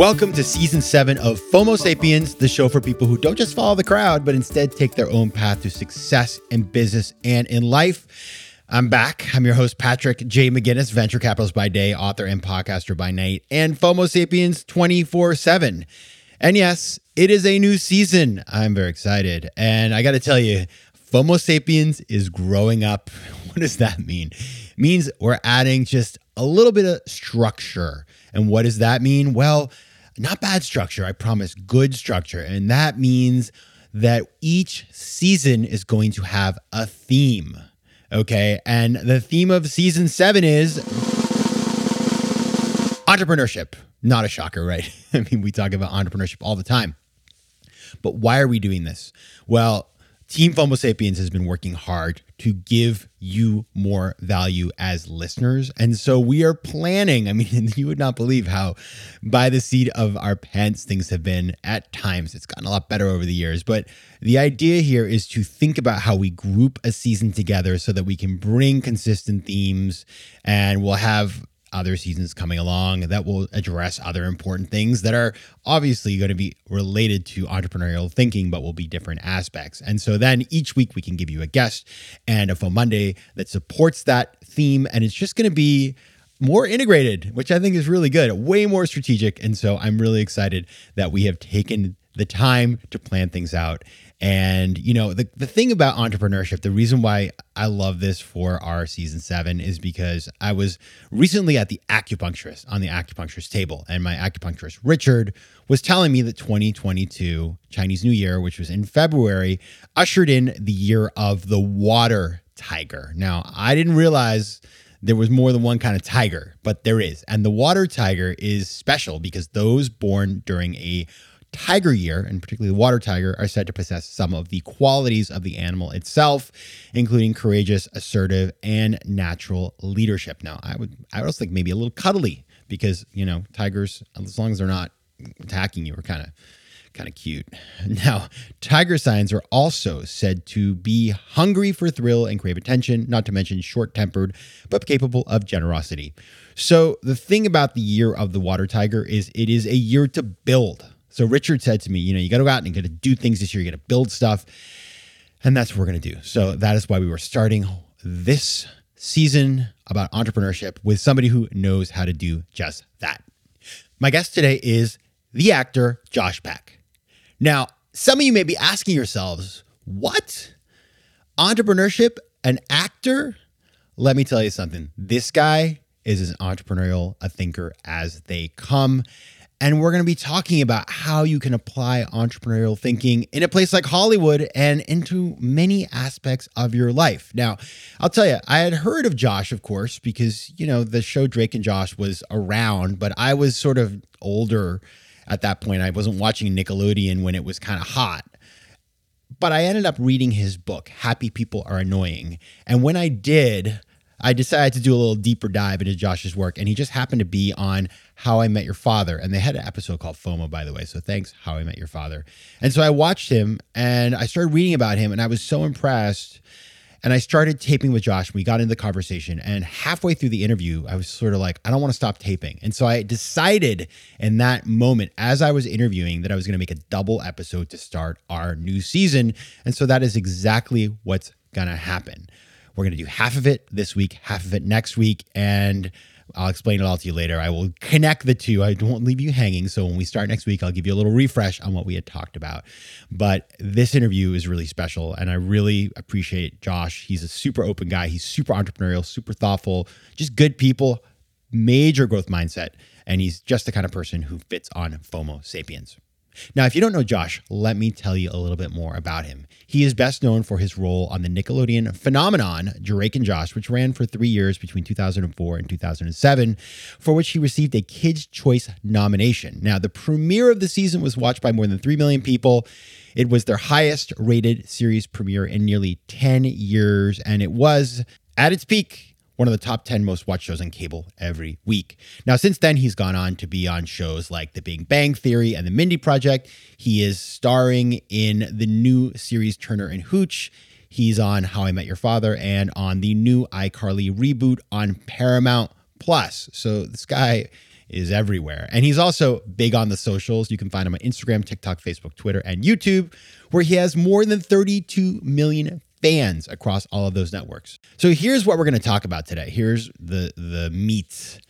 Welcome to season seven of FOMO Sapiens, the show for people who don't just follow the crowd, but instead take their own path to success in business and in life. I'm back. I'm your host, Patrick J. McGinnis, venture capitalist by day, author and podcaster by night, and FOMO Sapiens 24 7. And yes, it is a new season. I'm very excited. And I got to tell you, FOMO Sapiens is growing up. What does that mean? It means we're adding just a little bit of structure. And what does that mean? Well, not bad structure, I promise, good structure. And that means that each season is going to have a theme. Okay. And the theme of season seven is entrepreneurship. Not a shocker, right? I mean, we talk about entrepreneurship all the time. But why are we doing this? Well, Team FOMO Sapiens has been working hard to give you more value as listeners. And so we are planning. I mean, you would not believe how by the seat of our pants things have been at times. It's gotten a lot better over the years. But the idea here is to think about how we group a season together so that we can bring consistent themes and we'll have other seasons coming along that will address other important things that are obviously going to be related to entrepreneurial thinking, but will be different aspects. And so then each week we can give you a guest and a Fo Monday that supports that theme. And it's just going to be more integrated, which I think is really good, way more strategic. And so I'm really excited that we have taken the time to plan things out and, you know, the, the thing about entrepreneurship, the reason why I love this for our season seven is because I was recently at the acupuncturist on the acupuncturist table, and my acupuncturist, Richard, was telling me that 2022 Chinese New Year, which was in February, ushered in the year of the water tiger. Now, I didn't realize there was more than one kind of tiger, but there is. And the water tiger is special because those born during a tiger year, and particularly the water tiger, are said to possess some of the qualities of the animal itself, including courageous, assertive, and natural leadership. Now, I would I would also think maybe a little cuddly because you know tigers, as long as they're not attacking you, are kind of kind of cute. Now, tiger signs are also said to be hungry for thrill and crave attention, not to mention short tempered, but capable of generosity. So, the thing about the year of the water tiger is it is a year to build. So Richard said to me, you know, you got to go out and you got to do things this year. You got to build stuff. And that's what we're going to do. So that is why we were starting this season about entrepreneurship with somebody who knows how to do just that. My guest today is the actor Josh Peck. Now, some of you may be asking yourselves, what? Entrepreneurship, an actor? Let me tell you something. This guy is as entrepreneurial a thinker as they come. And we're going to be talking about how you can apply entrepreneurial thinking in a place like Hollywood and into many aspects of your life. Now, I'll tell you, I had heard of Josh, of course, because, you know, the show Drake and Josh was around, but I was sort of older at that point. I wasn't watching Nickelodeon when it was kind of hot. But I ended up reading his book, Happy People Are Annoying. And when I did, I decided to do a little deeper dive into Josh's work, and he just happened to be on How I Met Your Father. And they had an episode called FOMO, by the way. So thanks, How I Met Your Father. And so I watched him and I started reading about him, and I was so impressed. And I started taping with Josh. We got into the conversation, and halfway through the interview, I was sort of like, I don't want to stop taping. And so I decided in that moment, as I was interviewing, that I was going to make a double episode to start our new season. And so that is exactly what's going to happen. We're going to do half of it this week, half of it next week. And I'll explain it all to you later. I will connect the two. I won't leave you hanging. So when we start next week, I'll give you a little refresh on what we had talked about. But this interview is really special. And I really appreciate Josh. He's a super open guy. He's super entrepreneurial, super thoughtful, just good people, major growth mindset. And he's just the kind of person who fits on FOMO Sapiens. Now, if you don't know Josh, let me tell you a little bit more about him. He is best known for his role on the Nickelodeon phenomenon Drake and Josh, which ran for three years between 2004 and 2007, for which he received a Kids' Choice nomination. Now, the premiere of the season was watched by more than 3 million people. It was their highest rated series premiere in nearly 10 years, and it was at its peak one of the top 10 most watched shows on cable every week. Now, since then, he's gone on to be on shows like The Big Bang Theory and The Mindy Project. He is starring in the new series Turner and Hooch. He's on How I Met Your Father and on the new iCarly reboot on Paramount Plus. So this guy is everywhere. And he's also big on the socials. You can find him on Instagram, TikTok, Facebook, Twitter, and YouTube, where he has more than 32 million fans across all of those networks. So here's what we're going to talk about today. Here's the the meat.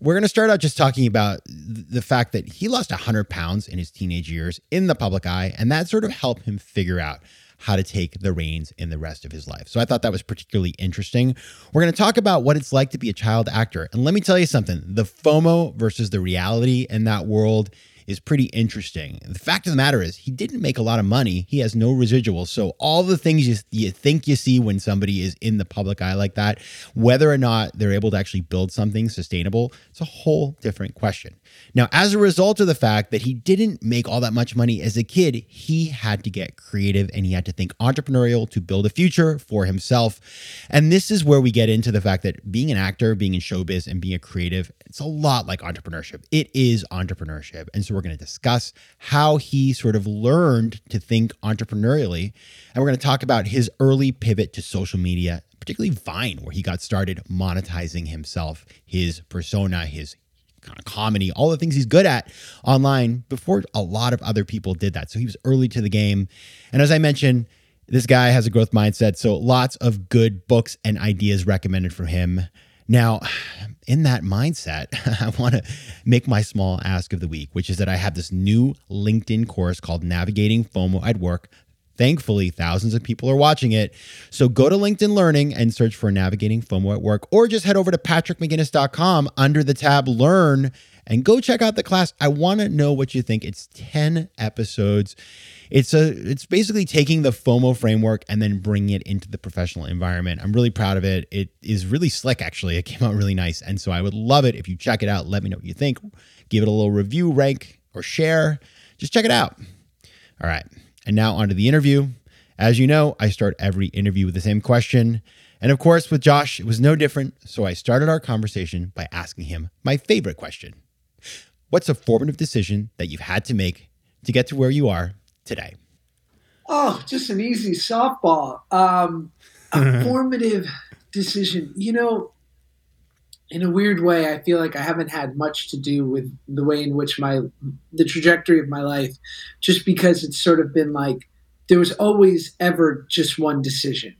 We're going to start out just talking about the fact that he lost 100 pounds in his teenage years in the public eye, and that sort of helped him figure out how to take the reins in the rest of his life. So I thought that was particularly interesting. We're going to talk about what it's like to be a child actor. And let me tell you something the FOMO versus the reality in that world is pretty interesting. The fact of the matter is, he didn't make a lot of money. He has no residuals. So, all the things you, you think you see when somebody is in the public eye like that, whether or not they're able to actually build something sustainable, it's a whole different question. Now, as a result of the fact that he didn't make all that much money as a kid, he had to get creative and he had to think entrepreneurial to build a future for himself. And this is where we get into the fact that being an actor, being in showbiz, and being a creative, it's a lot like entrepreneurship. It is entrepreneurship. And so we're going to discuss how he sort of learned to think entrepreneurially. And we're going to talk about his early pivot to social media, particularly Vine, where he got started monetizing himself, his persona, his kind of comedy, all the things he's good at online before a lot of other people did that. So he was early to the game. And as I mentioned, this guy has a growth mindset. So lots of good books and ideas recommended for him. Now, in that mindset, I want to make my small ask of the week, which is that I have this new LinkedIn course called Navigating FOMO at Work. Thankfully, thousands of people are watching it. So go to LinkedIn Learning and search for Navigating FOMO at Work, or just head over to patrickmcginnis.com under the tab Learn and go check out the class. I want to know what you think. It's 10 episodes. It's a it's basically taking the FOMO framework and then bringing it into the professional environment. I'm really proud of it. It is really slick actually. It came out really nice. And so I would love it if you check it out. Let me know what you think. Give it a little review, rank, or share. Just check it out. All right. And now onto the interview. As you know, I start every interview with the same question. And of course, with Josh, it was no different. So I started our conversation by asking him my favorite question What's a formative decision that you've had to make to get to where you are today? Oh, just an easy softball. Um, a formative decision. You know, in a weird way, I feel like I haven't had much to do with the way in which my the trajectory of my life, just because it's sort of been like there was always ever just one decision,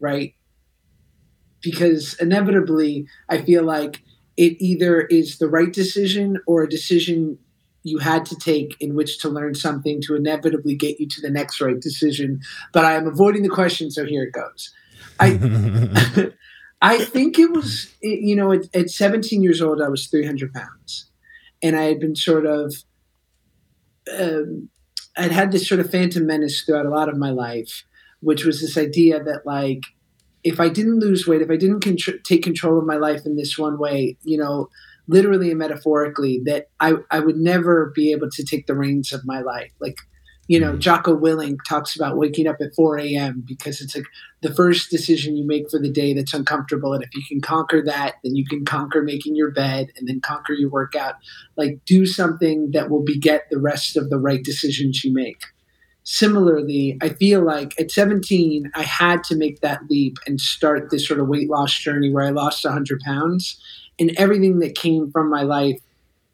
right? Because inevitably, I feel like it either is the right decision or a decision you had to take in which to learn something to inevitably get you to the next right decision. But I am avoiding the question, so here it goes. I I think it was you know at, at 17 years old I was 300 pounds, and I had been sort of um, I'd had this sort of phantom menace throughout a lot of my life, which was this idea that like if I didn't lose weight, if I didn't contr- take control of my life in this one way, you know, literally and metaphorically, that I, I would never be able to take the reins of my life. Like, you know, mm-hmm. Jocko Willink talks about waking up at 4 a.m. because it's like the first decision you make for the day that's uncomfortable. And if you can conquer that, then you can conquer making your bed and then conquer your workout. Like, do something that will beget the rest of the right decisions you make similarly, I feel like at 17, I had to make that leap and start this sort of weight loss journey where I lost 100 pounds. And everything that came from my life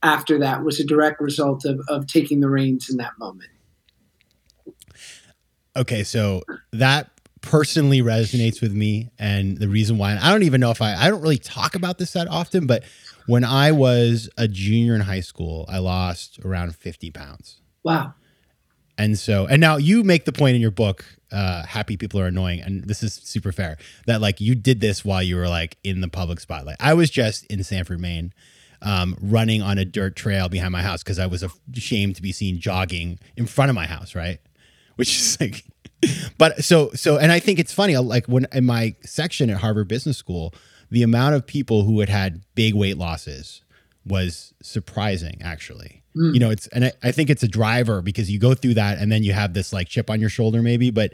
after that was a direct result of, of taking the reins in that moment. Okay, so that personally resonates with me and the reason why and I don't even know if I I don't really talk about this that often but when I was a junior in high school I lost around 50 pounds. Wow. and so and now you make the point in your book uh happy people are annoying and this is super fair that like you did this while you were like in the public spotlight. I was just in Sanford Maine um, running on a dirt trail behind my house because I was ashamed to be seen jogging in front of my house right which is like but so so and i think it's funny like when in my section at harvard business school the amount of people who had had big weight losses was surprising actually. You know it's and I, I think it's a driver because you go through that and then you have this like chip on your shoulder maybe but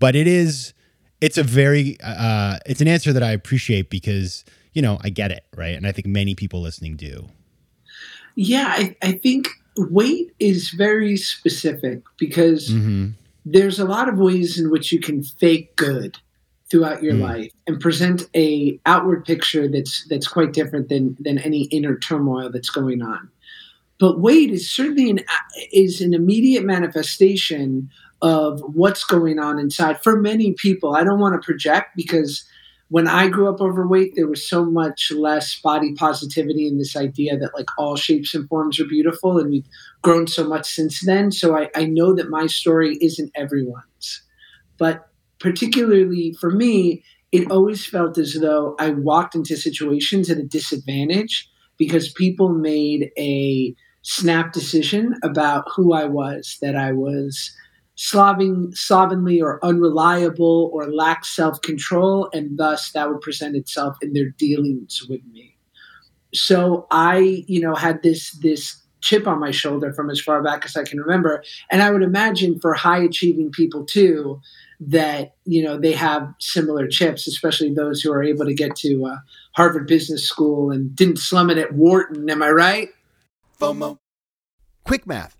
but it is it's a very uh it's an answer that i appreciate because you know i get it right? And i think many people listening do. Yeah, I, I think weight is very specific because mm-hmm. There's a lot of ways in which you can fake good throughout your Mm. life and present a outward picture that's that's quite different than than any inner turmoil that's going on. But weight is certainly an is an immediate manifestation of what's going on inside for many people. I don't want to project because when I grew up overweight, there was so much less body positivity and this idea that like all shapes and forms are beautiful, and we've grown so much since then. So I, I know that my story isn't everyone's, but particularly for me, it always felt as though I walked into situations at a disadvantage because people made a snap decision about who I was, that I was sloven, slovenly or unreliable or lack self control, and thus that would present itself in their dealings with me. So I, you know, had this this chip on my shoulder from as far back as I can remember, and I would imagine for high achieving people too that you know they have similar chips, especially those who are able to get to uh, Harvard Business School and didn't slum it at Wharton. Am I right? FOMO. Quick math.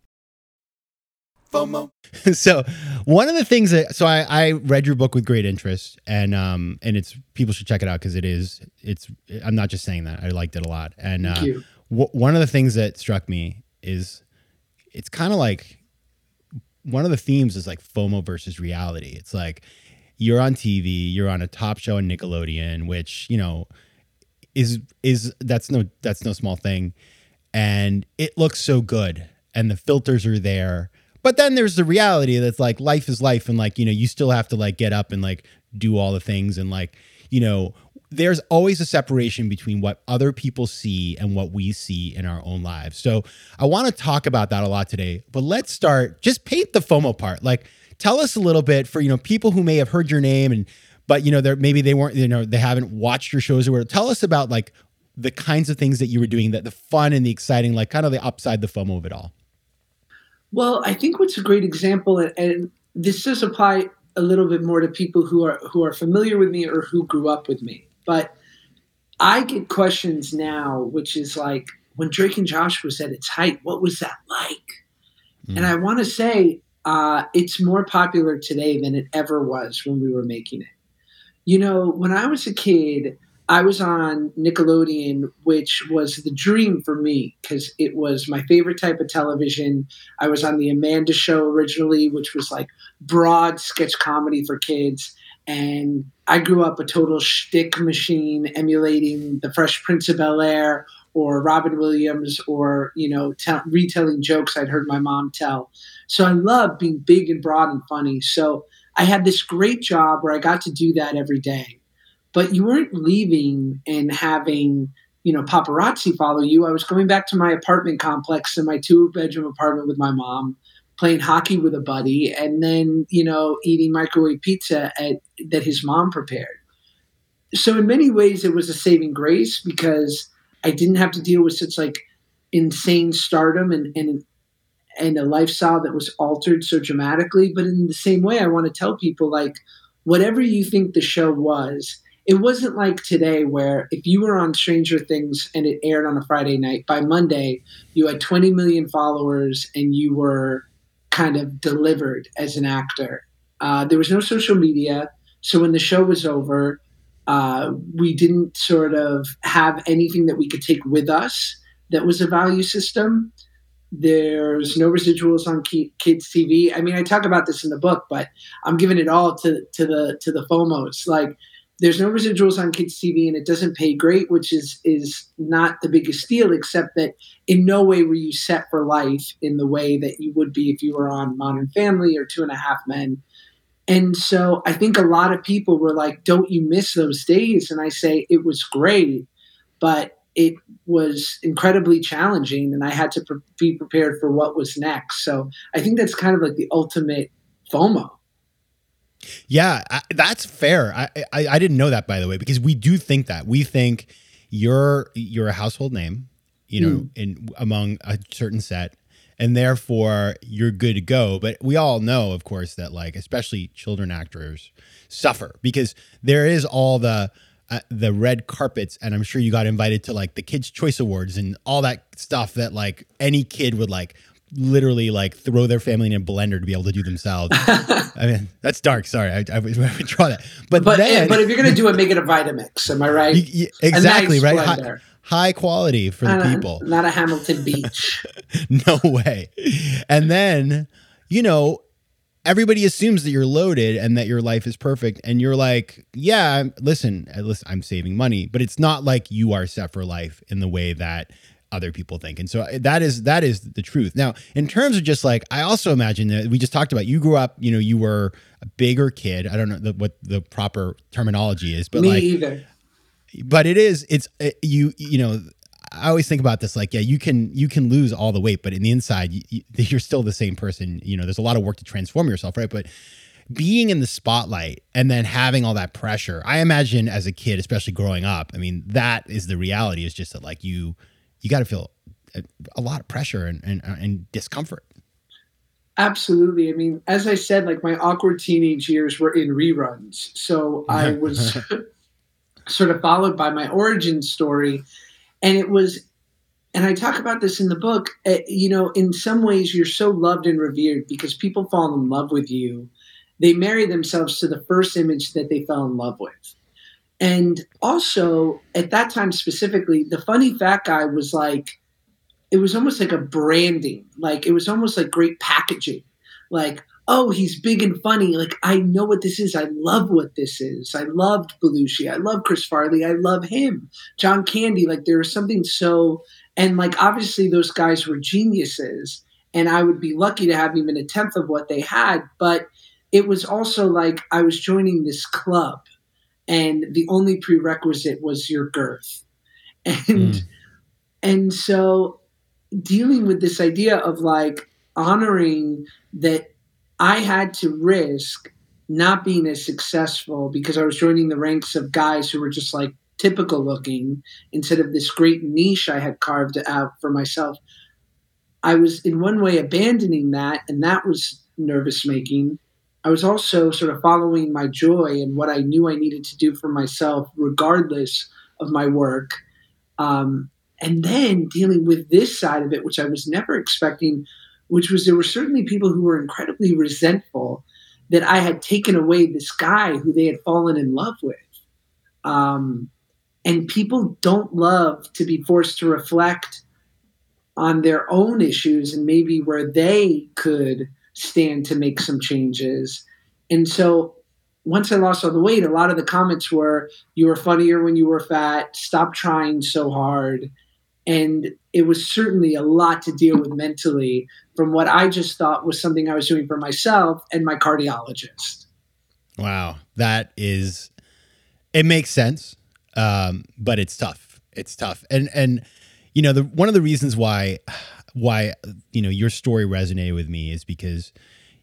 FOMO. so one of the things that so I, I read your book with great interest and um and it's people should check it out because it is it's i'm not just saying that i liked it a lot. And uh, w- one of the things that struck me is it's kind of like one of the themes is like fomo versus reality. It's like you're on tv you're on a top show on nickelodeon which you know is is that's no that's no small thing. And it looks so good and the filters are there but then there's the reality that's like life is life and like you know you still have to like get up and like do all the things and like you know there's always a separation between what other people see and what we see in our own lives so i want to talk about that a lot today but let's start just paint the fomo part like tell us a little bit for you know people who may have heard your name and but you know they maybe they weren't you know they haven't watched your shows or whatever. Tell us about like the kinds of things that you were doing, that the fun and the exciting, like kind of the upside, the FOMO of it all. Well, I think what's a great example, and this does apply a little bit more to people who are who are familiar with me or who grew up with me, but I get questions now, which is like when Drake and Josh was at its height, what was that like? Mm. And I want to say uh, it's more popular today than it ever was when we were making it. You know, when I was a kid, I was on Nickelodeon, which was the dream for me because it was my favorite type of television. I was on the Amanda Show originally, which was like broad sketch comedy for kids. And I grew up a total shtick machine, emulating the Fresh Prince of Bel Air or Robin Williams, or you know, t- retelling jokes I'd heard my mom tell. So I loved being big and broad and funny. So I had this great job where I got to do that every day but you weren't leaving and having you know paparazzi follow you. I was going back to my apartment complex in my two bedroom apartment with my mom playing hockey with a buddy and then you know eating microwave pizza at, that his mom prepared. So in many ways it was a saving grace because i didn't have to deal with such like insane stardom and and and a lifestyle that was altered so dramatically. But in the same way i want to tell people like whatever you think the show was it wasn't like today where if you were on Stranger Things and it aired on a Friday night, by Monday you had 20 million followers and you were kind of delivered as an actor. Uh, there was no social media. So when the show was over, uh, we didn't sort of have anything that we could take with us that was a value system. There's no residuals on kids TV. I mean, I talk about this in the book, but I'm giving it all to to the to the FOMOs. Like there's no residuals on kids TV and it doesn't pay great, which is is not the biggest deal, except that in no way were you set for life in the way that you would be if you were on Modern Family or Two and a Half Men. And so I think a lot of people were like, "Don't you miss those days?" And I say it was great, but it was incredibly challenging, and I had to pre- be prepared for what was next. So I think that's kind of like the ultimate FOMO. Yeah, I, that's fair. I, I, I didn't know that by the way because we do think that we think you're you're a household name, you know, mm. in among a certain set, and therefore you're good to go. But we all know, of course, that like especially children actors suffer because there is all the uh, the red carpets, and I'm sure you got invited to like the Kids Choice Awards and all that stuff that like any kid would like literally like throw their family in a blender to be able to do themselves. I mean, that's dark. Sorry, I, I, would draw that. But but, then, but if you're gonna do it, make it a Vitamix. Am I right? You, you, exactly nice right. High, high, quality for not the people, not a Hamilton Beach. no way. And then you know. Everybody assumes that you're loaded and that your life is perfect, and you're like, "Yeah, listen, at listen, I'm saving money, but it's not like you are set for life in the way that other people think. And so that is that is the truth. Now, in terms of just like I also imagine that we just talked about you grew up, you know, you were a bigger kid. I don't know the, what the proper terminology is, but Me like either. But it is it's uh, you you know I always think about this like yeah you can you can lose all the weight but in the inside you, you're still the same person you know there's a lot of work to transform yourself right but being in the spotlight and then having all that pressure i imagine as a kid especially growing up i mean that is the reality is just that like you you got to feel a, a, lot of pressure and, and, and discomfort. Absolutely. I mean, as I said, like my awkward teenage years were in reruns. So I was sort of followed by my origin story. And it was, and I talk about this in the book, uh, you know, in some ways you're so loved and revered because people fall in love with you. They marry themselves to the first image that they fell in love with. And also, at that time specifically, the funny fat guy was like, it was almost like a branding. Like, it was almost like great packaging. Like, oh, he's big and funny. Like, I know what this is. I love what this is. I loved Belushi. I love Chris Farley. I love him. John Candy. Like, there was something so, and like, obviously, those guys were geniuses. And I would be lucky to have even a tenth of what they had. But it was also like I was joining this club and the only prerequisite was your girth and mm. and so dealing with this idea of like honoring that I had to risk not being as successful because I was joining the ranks of guys who were just like typical looking instead of this great niche I had carved out for myself. I was in one way abandoning that, and that was nervous making. I was also sort of following my joy and what I knew I needed to do for myself, regardless of my work. Um, and then dealing with this side of it, which I was never expecting, which was there were certainly people who were incredibly resentful that I had taken away this guy who they had fallen in love with. Um, and people don't love to be forced to reflect on their own issues and maybe where they could stand to make some changes. And so once I lost all the weight, a lot of the comments were, You were funnier when you were fat, stop trying so hard. And it was certainly a lot to deal with mentally from what I just thought was something I was doing for myself and my cardiologist. Wow. That is, it makes sense, um, but it's tough. It's tough. And, and, you know, the, one of the reasons why, why, you know, your story resonated with me is because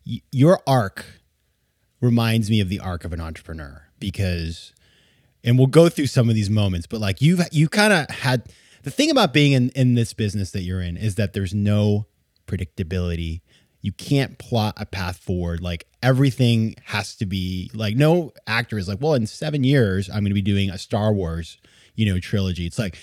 y- your arc reminds me of the arc of an entrepreneur because, and we'll go through some of these moments, but like you've, you kind of had, the thing about being in, in this business that you're in is that there's no predictability. You can't plot a path forward. Like everything has to be like no actor is like, well, in seven years, I'm going to be doing a Star Wars, you know, trilogy. It's like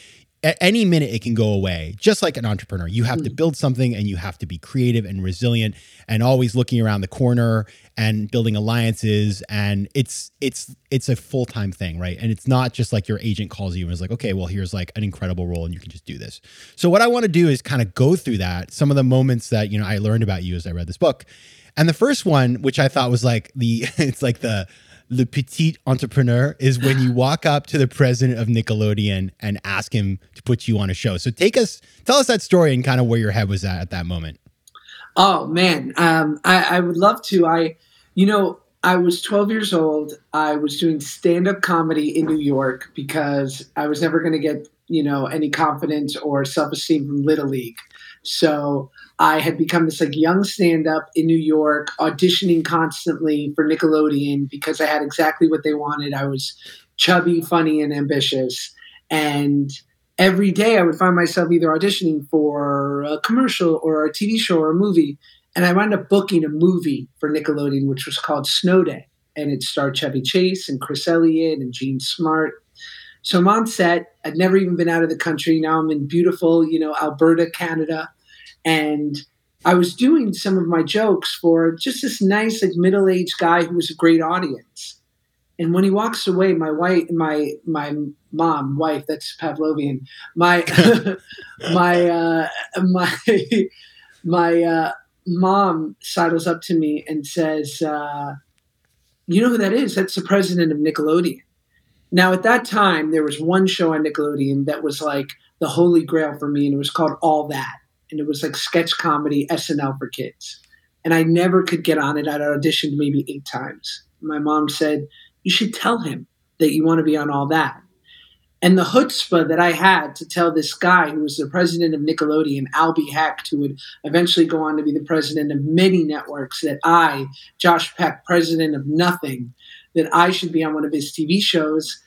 at any minute it can go away. Just like an entrepreneur you have to Mm. build something and you have to be creative and resilient and always looking around the corner and building alliances. And it's it's it's a full-time thing right? And it's not just like your agent calls you and is like okay well here's like an incredible role and you can just do this. So what i want to do is kind of go through that some of the moments that you know i learned about you as i read this book. And the first one which i thought was like the it's like the the petit entrepreneur is when you walk up to the president of Nickelodeon and ask him to put you on a show. So take us, tell us that story and kind of where your head was at at that moment. Oh man, um, I, I would love to. I, you know, I was 12 years old. I was doing stand-up comedy in New York because I was never going to get, you know, any confidence or self-esteem from Little League. So I had become this like young stand-up in New York, auditioning constantly for Nickelodeon because I had exactly what they wanted. I was chubby, funny, and ambitious, and every day I would find myself either auditioning for a commercial or a TV show or a movie. And I wound up booking a movie for Nickelodeon, which was called Snow Day. And it starred Chevy Chase and Chris Elliott and Jean Smart. So I'm on set. I'd never even been out of the country. Now I'm in beautiful, you know, Alberta, Canada. And I was doing some of my jokes for just this nice, like middle-aged guy who was a great audience. And when he walks away, my wife, my my mom, wife, that's Pavlovian. My my uh, my my uh, mom sidles up to me and says, uh, "You know who that is? That's the president of Nickelodeon." Now, at that time, there was one show on Nickelodeon that was like the holy grail for me, and it was called All That, and it was like sketch comedy SNL for kids. And I never could get on it. I'd auditioned maybe eight times. My mom said, "You should tell him that you want to be on All That." And the chutzpah that I had to tell this guy who was the president of Nickelodeon, Albie Hecht, who would eventually go on to be the president of many networks, that I, Josh Peck, president of nothing, that I should be on one of his TV shows.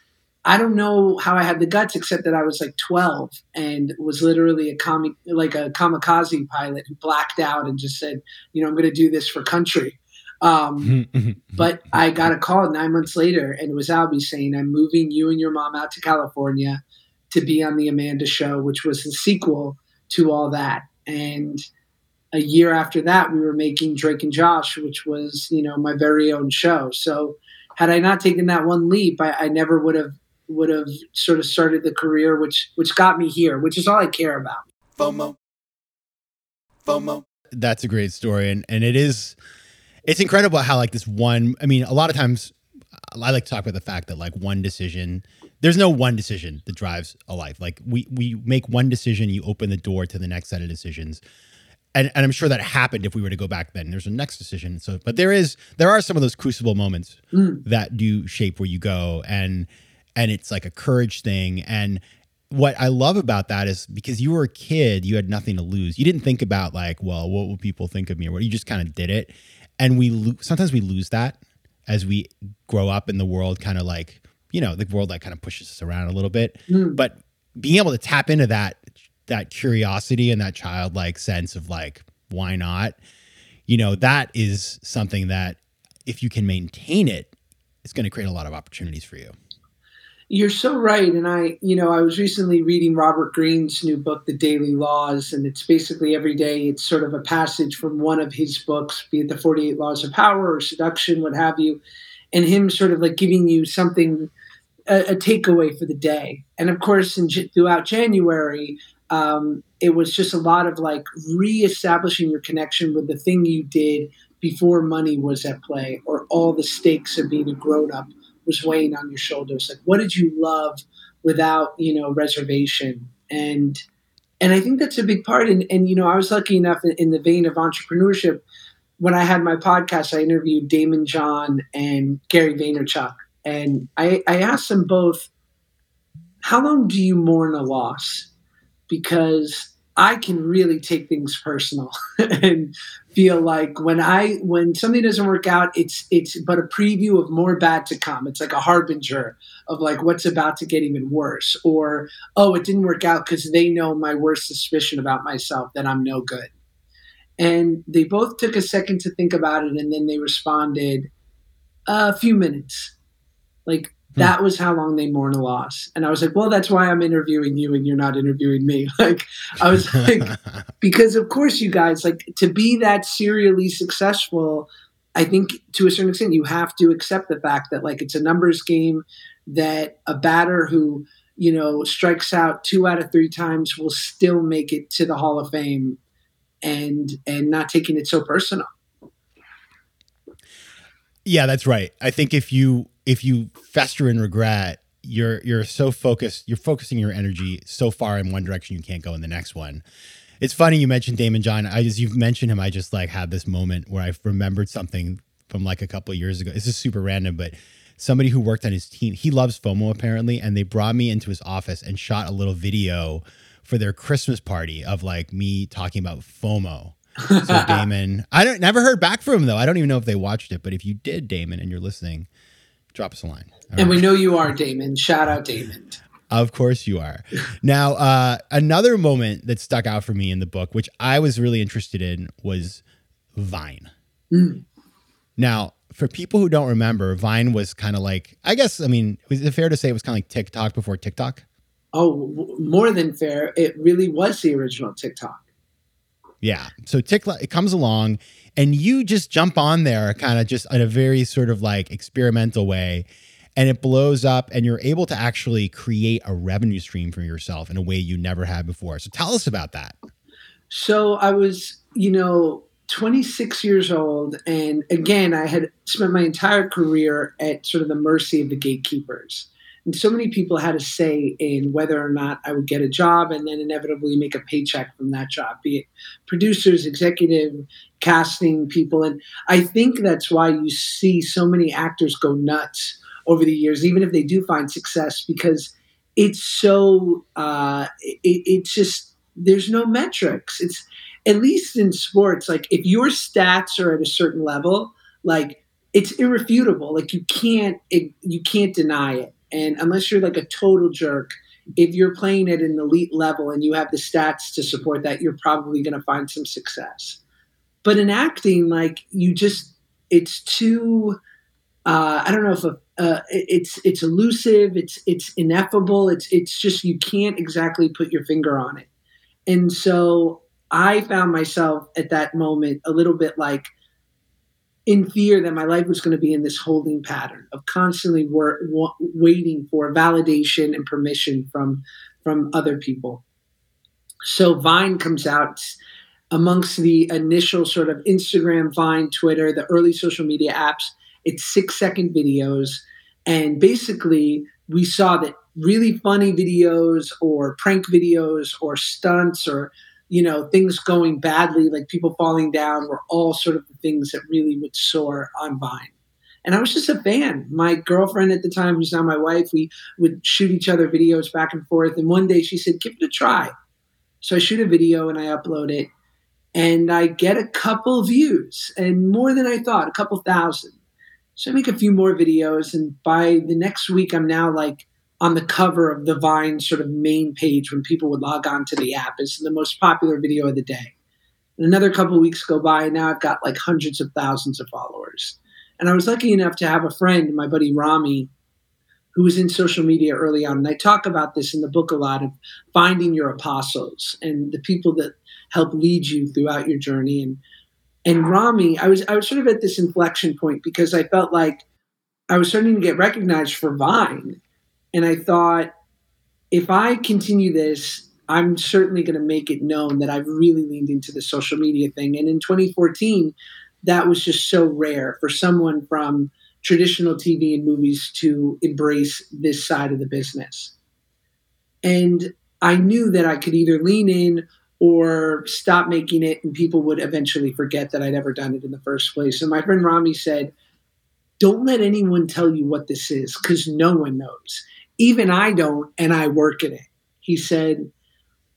I don't know how I had the guts, except that I was like 12 and was literally a comic, like a kamikaze pilot who blacked out and just said, you know, I'm going to do this for country. Um, mm-hmm, mm-hmm, mm-hmm. but I got a call nine months later, and it was Albie saying, I'm moving you and your mom out to California to be on The Amanda Show, which was the sequel to all that. And a year after that, we were making Drake and Josh, which was, you know, my very own show. So had I not taken that one leap, I, I never would have would have sort of started the career which which got me here, which is all I care about. FOMO. FOMO. That's a great story. And, and it is, it's incredible how like this one, I mean, a lot of times I like to talk about the fact that like one decision, there's no one decision that drives a life. Like we, we make one decision, you open the door to the next set of decisions. And, and I'm sure that happened if we were to go back then. There's a next decision. So, but there is, there are some of those crucible moments Mm. that do shape where you go. And, and it's like a courage thing. And what I love about that is because you were a kid, you had nothing to lose. You didn't think about like, well, what will people think of me or what you just kind of did it. and we lo- sometimes we lose that as we grow up in the world, kind of like you know the world like kind of pushes us around a little bit. Mm. But being able to tap into that that curiosity and that childlike sense of like why not, you know, that is something that if you can maintain it, it's going to create a lot of opportunities for you. You're so right. And I, you know, I was recently reading Robert Greene's new book, The Daily Laws, and it's basically every day it's sort of a passage from one of his books, be it the 48 Laws of Power or Seduction, what have you, and him sort of like giving you something, a, a takeaway for the day. And of course, in, throughout January, um, it was just a lot of like reestablishing your connection with the thing you did before money was at play or all the stakes of being a grown up was weighing on your shoulders? Like what did you love without you know reservation? And and i think that's a big part. And, and you know i was lucky enough in, in the vein of entrepreneurship when i had my podcast i interviewed Daymond john and gary vaynerchuk. And i i asked them both how long do you mourn a loss? Because I can really take things personal and feel like when I when something doesn't work out, it's it's but a preview of more bad to come. It's like a harbinger of like what's about to get even worse, or oh, it didn't work out because they know my worst suspicion about myself that I'm no good. And they both took a second to think about it, and then they responded, a few minutes. Like Hmm. that was how long they mourn a loss. And I was like, well, that's why I'm interviewing you and you're not interviewing me. Like, I was like, because of course, you guys, like, to be that serially successful, I think to a certain extent, you have to accept the fact that, like, it's a numbers game, that a batter who, you know, strikes out two out of three times will still make it to the Hall of Fame and and not taking it so personal. Yeah, that's right. I think if you if you fester in regret, you're you're so focused, you're focusing your energy so far in one direction you can't go in the next one. It's funny you mentioned Daymond John. I just you've mentioned him. I just like had this moment where I remembered something from like a couple of years ago. This is super random, but somebody who worked on his team, he loves FOMO apparently, and they brought me into his office and shot a little video for their Christmas party of like me talking about FOMO. So Daymond, I don't never heard back from him though. I don't even know if they watched it, but if you did, Daymond, and you're listening, drop us a line. All And right. we know you are Daymond. Shout out Daymond. Of course you are. Now, uh, another moment that stuck out for me in the book, which I was really interested in, was Vine. Mm. Now, for people who don't remember, Vine was kind of like, I guess, I mean, is it fair to say it was kind of like TikTok before TikTok? Oh, more than fair. It really was the original TikTok. Yeah. So TikTok, it comes along and you just jump on there kind of just in a very sort of like experimental way and it blows up and you're able to actually create a revenue stream for yourself in a way you never had before. So tell us about that. So I was, you know, 26 years old. And again, I had spent my entire career at sort of the mercy of the gatekeepers. And so many people had a say in whether or not I would get a job and then inevitably make a paycheck from that job, be it producers, executive, casting people. And I think that's why you see so many actors go nuts over the years, even if they do find success, because it's so, uh, it, it's just, there's no metrics. It's, at least in sports, like if your stats are at a certain level, like it's irrefutable. Like you can't it, you can't deny it. And unless you're like a total jerk, if you're playing at an elite level and you have the stats to support that, you're probably going to find some success. But in acting, like you just it's too uh, I don't know if a, uh, it's it's elusive, it's it's ineffable, it's it's just you can't exactly put your finger on it. And so I found myself at that moment a little bit like in fear that my life was going to be in this holding pattern of constantly wor- wa- waiting for validation and permission from from other people. So Vine comes out amongst the initial sort of Instagram, Vine, Twitter, the early social media apps. It's six second videos, and basically we saw that really funny videos or prank videos or stunts or you know, things going badly, like people falling down, were all sort of the things that really would soar on Vine. And I was just a fan. My girlfriend at the time, who's now my wife, we would shoot each other videos back and forth. And one day she said, give it a try. So I shoot a video and I upload it. and I get a couple views and more than I thought, a couple thousand. So I make a few more videos, and by the next week, I'm now like on the cover of the Vine sort of main page when people would log on to the app. It's the most popular video of the day. And another couple weeks go by, and now I've got like hundreds of thousands of followers. And I was lucky enough to have a friend, my buddy Rami, who was in social media early on. And I talk about this in the book a lot of finding your apostles and the people that help lead you throughout your journey. And and Rami, I was I was sort of at this inflection point because I felt like I was starting to get recognized for Vine. And I thought, if I continue this, I'm certainly going to make it known that I've really leaned into the social media thing. And in 2014, that was just so rare for someone from traditional TV and movies to embrace this side of the business. And I knew that I could either lean in or stop making it, and people would eventually forget that I'd ever done it in the first place. And my friend Rami said, Don't let anyone tell you what this is because no one knows. Even I don't, and I work in it. He said,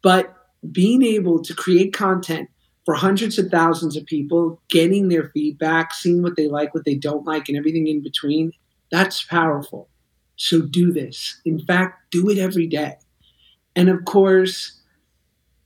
But being able to create content for hundreds of thousands of people, getting their feedback, seeing what they like, what they don't like, and everything in between, that's powerful. So do this. In fact, do it every day. And of course,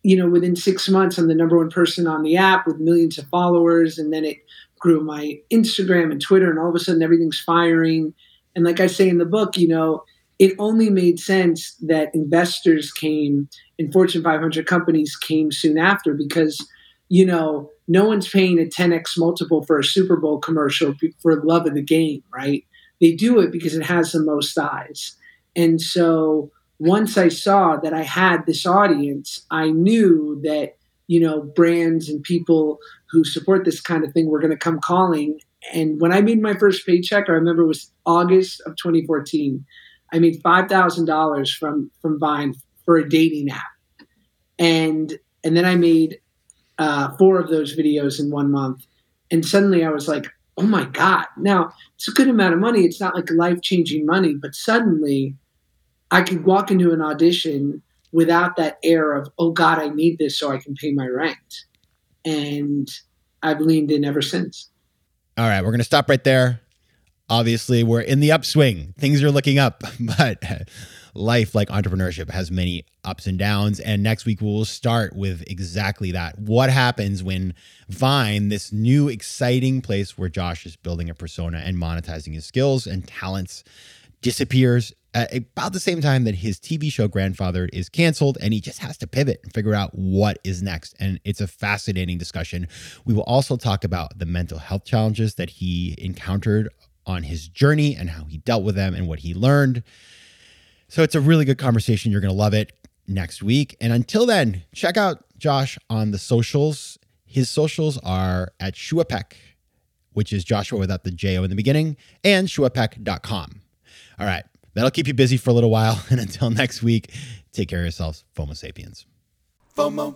you know, within six months, I'm the number one person on the app with millions of followers. And then it grew my Instagram and Twitter, and all of a sudden everything's firing. And like I say in the book, you know, it only made sense that investors came and Fortune 500 companies came soon after because you know, no one's paying a 10x multiple for a Super Bowl commercial for love of the game, right? They do it because it has the most eyes. And so once I saw that I had this audience, I knew that, you know, brands and people who support this kind of thing were going to come calling. And when I made my first paycheck, I remember it was August of 2014. I made $5,000 from, from Vine for a dating app. And, and then I made uh, four of those videos in one month. And suddenly I was like, oh my God. Now, it's a good amount of money. It's not like life changing money, but suddenly I could walk into an audition without that air of, oh God, I need this so I can pay my rent. And I've leaned in ever since. All right, we're going to stop right there. Obviously, we're in the upswing. Things are looking up, but life, like entrepreneurship, has many ups and downs. And next week, we'll start with exactly that. What happens when Vine, this new exciting place where Josh is building a persona and monetizing his skills and talents, disappears at about the same time that his TV show Grandfathered is canceled and he just has to pivot and figure out what is next. And it's a fascinating discussion. We will also talk about the mental health challenges that he encountered on his journey and how he dealt with them and what he learned. So it's a really good conversation. You're going to love it next week. And until then, check out Josh on the socials. His socials are at Shuapeck, which is Joshua without the J O in the beginning, and shuapeck.com. All right. That'll keep you busy for a little while. And until next week, take care of yourselves, FOMO sapiens. FOMO.